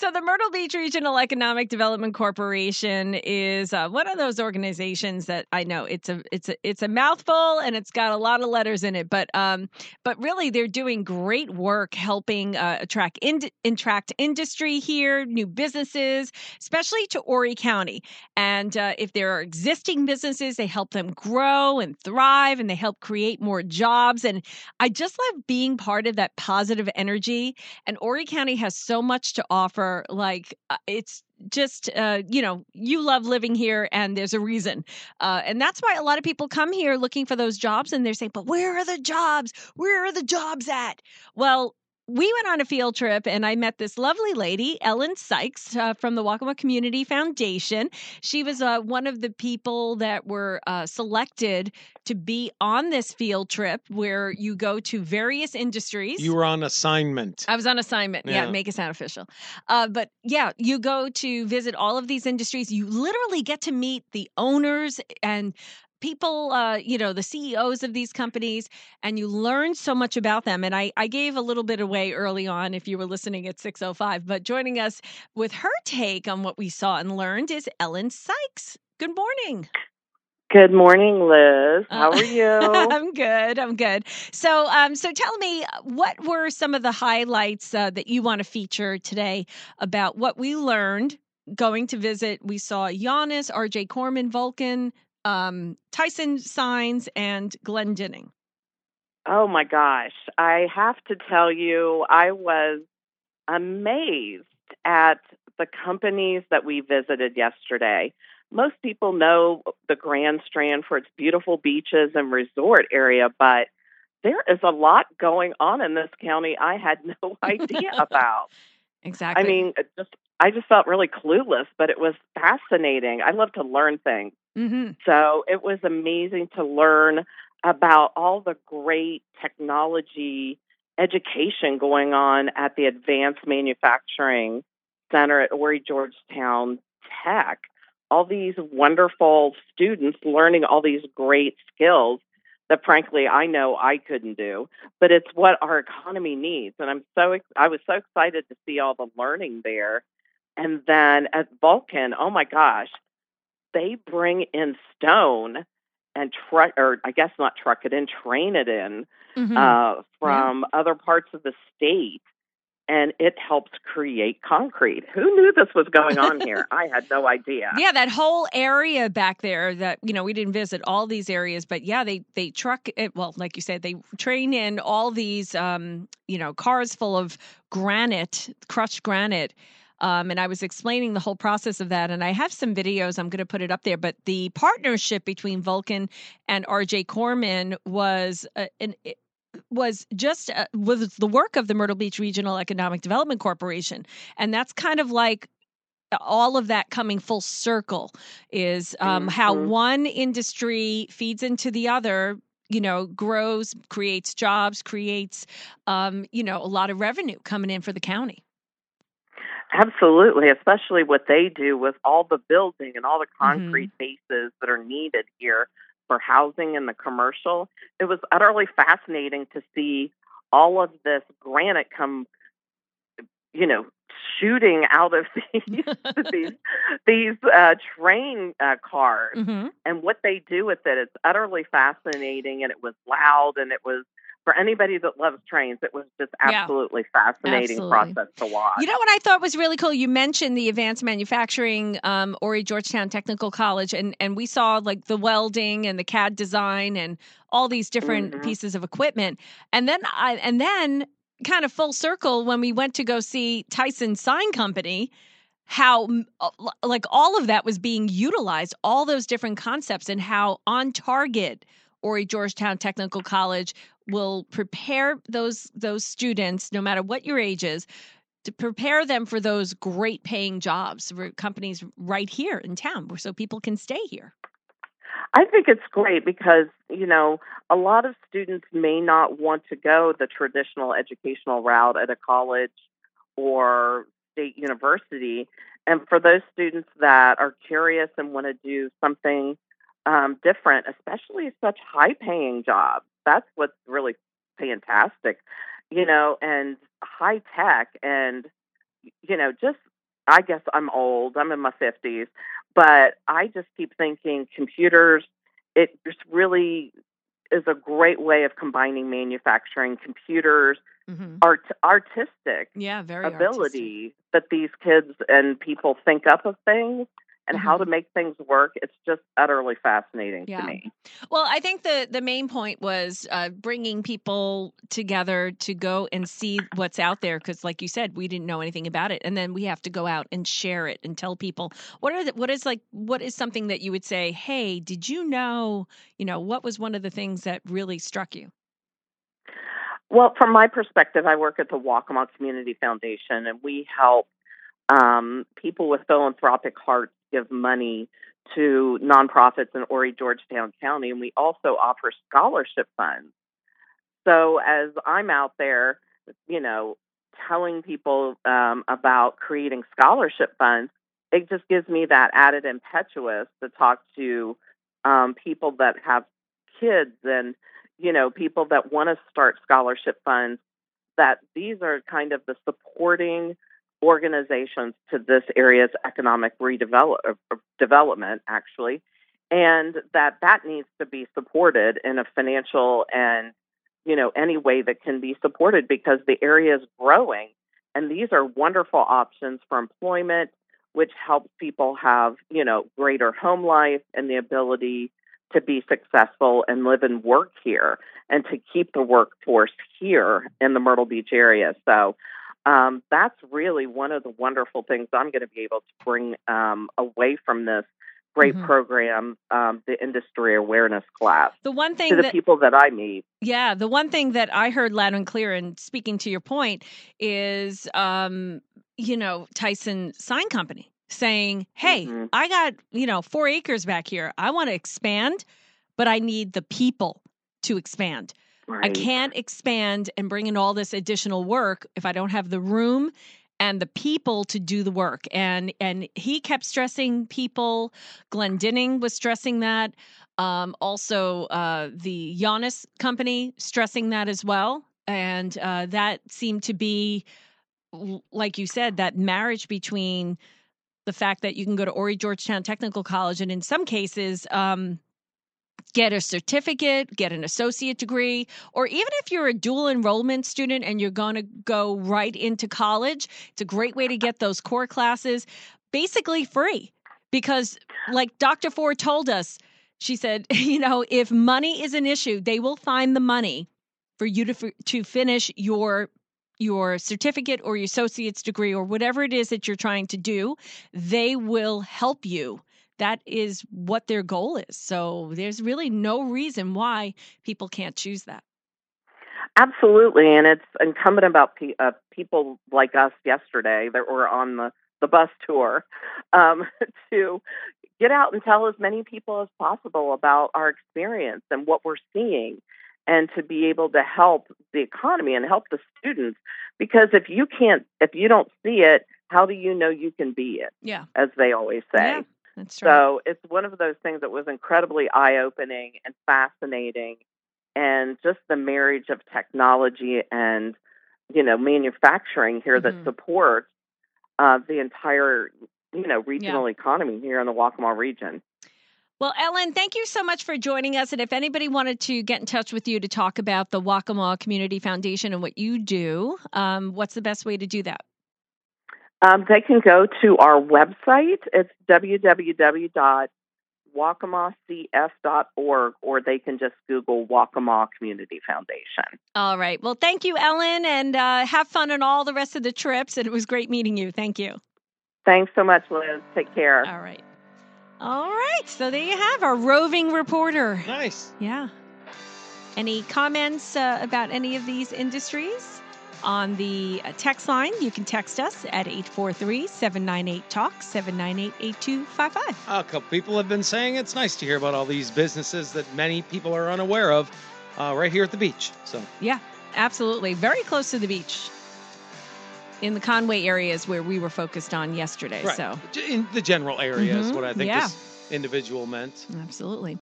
So the Myrtle Beach Regional Economic Development Corporation is uh, one of those organizations that I know it's a it's a it's a mouthful and it's got a lot of letters in it, but um, but really they're doing great work helping uh, attract attract industry here, new businesses, especially to Horry County. And uh, if there are existing businesses, they help them grow and thrive, and they help create more jobs. And I just love being part of that positive energy. And Horry County has so much to offer. Like uh, it's just uh, you know you love living here and there's a reason uh, and that's why a lot of people come here looking for those jobs and they're saying but where are the jobs? Where are the jobs at? Well we went on a field trip and I met this lovely lady, Ellen Sycks uh, from the Waccamaw Community Foundation. She was uh, one of the people that were uh, selected to be on this field trip where you go to various industries. You were on assignment. I was on assignment. Yeah, yeah make it sound official. Uh, but yeah, you go to visit all of these industries. You literally get to meet the owners and people, uh, you know, the CEOs of these companies, and you learn so much about them. And I, I gave a little bit away early on if you were listening at 6.05, but joining us with her take on what we saw and learned is Ellen Sycks. Good morning. Good morning, Liz. Uh, How are you? I'm good. I'm good. So, um, so tell me, what were some of the highlights uh, that you want to feature today about what we learned going to visit? We saw Giannis, R.J. Corman, Vulcan, um, Tyson Signs and Glenn Glendinning. Oh my gosh. I have to tell you, I was amazed at the companies that we visited yesterday. Most people know the Grand Strand for its beautiful beaches and resort area, but there is a lot going on in this county I had no idea about. Exactly. I mean, just I just felt really clueless, but it was fascinating. I love to learn things. Mm-hmm. So it was amazing to learn about all the great technology education going on at the Advanced Manufacturing Center at Horry Georgetown Tech. All these wonderful students learning all these great skills that frankly I know I couldn't do, but it's what our economy needs. And I'm so I was so excited to see all the learning there. And then at Vulcan, oh my gosh, they bring in stone and truck, or I guess not truck it in, train it in mm-hmm. uh, from yeah. other parts of the state, and it helps create concrete. Who knew this was going on here? I had no idea. Yeah, that whole area back there that you know we didn't visit all these areas, but yeah, they they truck it. Well, like you said, they train in all these um, you know cars full of granite, crushed granite um, and I was explaining the whole process of that. And I have some videos, I'm going to put it up there. But the partnership between Vulcan and RJ Corman was uh, an, was just uh, was the work of the Myrtle Beach Regional Economic Development Corporation, and that's kind of like all of that coming full circle is um, mm-hmm. how one industry feeds into the other you know grows creates jobs creates um, you know a lot of revenue coming in for the county Absolutely, especially what they do with all the building and all the concrete mm-hmm. bases that are needed here for housing and the commercial. It was utterly fascinating to see all of this granite come, you know, shooting out of these these, these uh, train uh, cars mm-hmm. and what they do with it. It's utterly fascinating, and it was loud, and it was for anybody that loves trains, it was just absolutely yeah. fascinating absolutely. process to watch. You know what I thought was really cool? You mentioned the advanced manufacturing, um, Horry Georgetown Technical College, and and we saw like the welding and the CAD design and all these different mm-hmm. pieces of equipment, and then I and then kind of full circle when we went to go see Tyson Sign Company how uh, like all of that was being utilized all those different concepts and how on target Horry Georgetown Technical College will prepare those those students, no matter what your age is, to prepare them for those great paying jobs for companies right here in town, so people can stay here. I think it's great because, you know, a lot of students may not want to go the traditional educational route at a college or state university. And for those students that are curious and want to do something um, different, especially such high paying jobs. That's what's really fantastic, you know, and high tech and you know, just I guess I'm old. I'm in my 50s, but I just keep thinking computers. It just really is a great way of combining manufacturing, computers, mm-hmm. art, artistic, yeah, very ability artistic. that these kids and people think up of things and mm-hmm. how to make things work. It's just utterly fascinating yeah. to me. Well, I think the the main point was uh, bringing people together to go and see what's out there because, like you said, we didn't know anything about it, and then we have to go out and share it and tell people what are the, what is like what is something that you would say, hey, did you know? You know, what was one of the things that really struck you? Well, from my perspective, I work at the Waccamaw Community Foundation, and we help um, people with philanthropic hearts give money to nonprofits in Horry Georgetown County, and we also offer scholarship funds. So as I'm out there, you know, telling people um, about creating scholarship funds, it just gives me that added impetuous to talk to um, people that have kids and you know people that want to start scholarship funds. That these are kind of the supporting organizations to this area's economic redevelop uh, development actually and that that needs to be supported in a financial and you know any way that can be supported because the area is growing and these are wonderful options for employment which helps people have you know greater home life and the ability to be successful and live and work here and to keep the workforce here in the Myrtle Beach area. So um, that's really one of the wonderful things I'm going to be able to bring um, away from this great mm-hmm. program, um, the industry awareness class. The one thing to the that, people that I meet. Yeah, the one thing that I heard loud and clear, and speaking to your point, is um, you know Tyson Sign Company saying, "Hey, mm-hmm. I got you know four acres back here. I want to expand, but I need the people to expand." Right. I can't expand and bring in all this additional work if I don't have the room and the people to do the work. And and he kept stressing people. Glendinning was stressing that. Um, also, uh, the Giannis company stressing that as well. And uh, that seemed to be, like you said, that marriage between the fact that you can go to Horry Georgetown Technical College and in some cases, um, get a certificate, get an associate degree, or even if you're a dual enrollment student and you're going to go right into college, it's a great way to get those core classes basically free. Because, like Dr. Ford told us, she said, you know, if money is an issue, they will find the money for you to to finish your your certificate or your associate's degree or whatever it is that you're trying to do. They will help you that is what their goal is. So there's really no reason why people can't choose that. Absolutely, and it's incumbent about pe- uh, people like us yesterday that were on the the bus tour um, to get out and tell as many people as possible about our experience and what we're seeing and to be able to help the economy and help the students because if you can't if you don't see it how do you know you can be it yeah as they always say yeah. That's right. So it's one of those things that was incredibly eye opening and fascinating. And just the marriage of technology and, you know, manufacturing here mm-hmm. that supports uh, the entire, you know, regional yeah. economy here in the Waccamaw region. Well, Ellen, thank you so much for joining us. And if anybody wanted to get in touch with you to talk about the Waccamaw Community Foundation and what you do, um, what's the best way to do that? Um, they can go to our website. It's www.waccamawcf.org, or they can just Google Waccamaw Community Foundation. All right. Well, thank you, Ellen, and uh, have fun on all the rest of the trips. And it was great meeting you. Thank you. Thanks so much, Liz. Take care. All right. All right. So there you have our roving reporter. Nice. Yeah. Any comments uh, about any of these industries? On the uh, text line. You can text us at 843 798 TALK 798 8255. A couple people have been saying it's nice to hear about all these businesses that many people are unaware of uh, right here at the beach. So, yeah, absolutely. Very close to the beach in the Conway areas where we were focused on yesterday. Right. So, in the general area mm-hmm. is what I think yeah. this individual meant. Absolutely.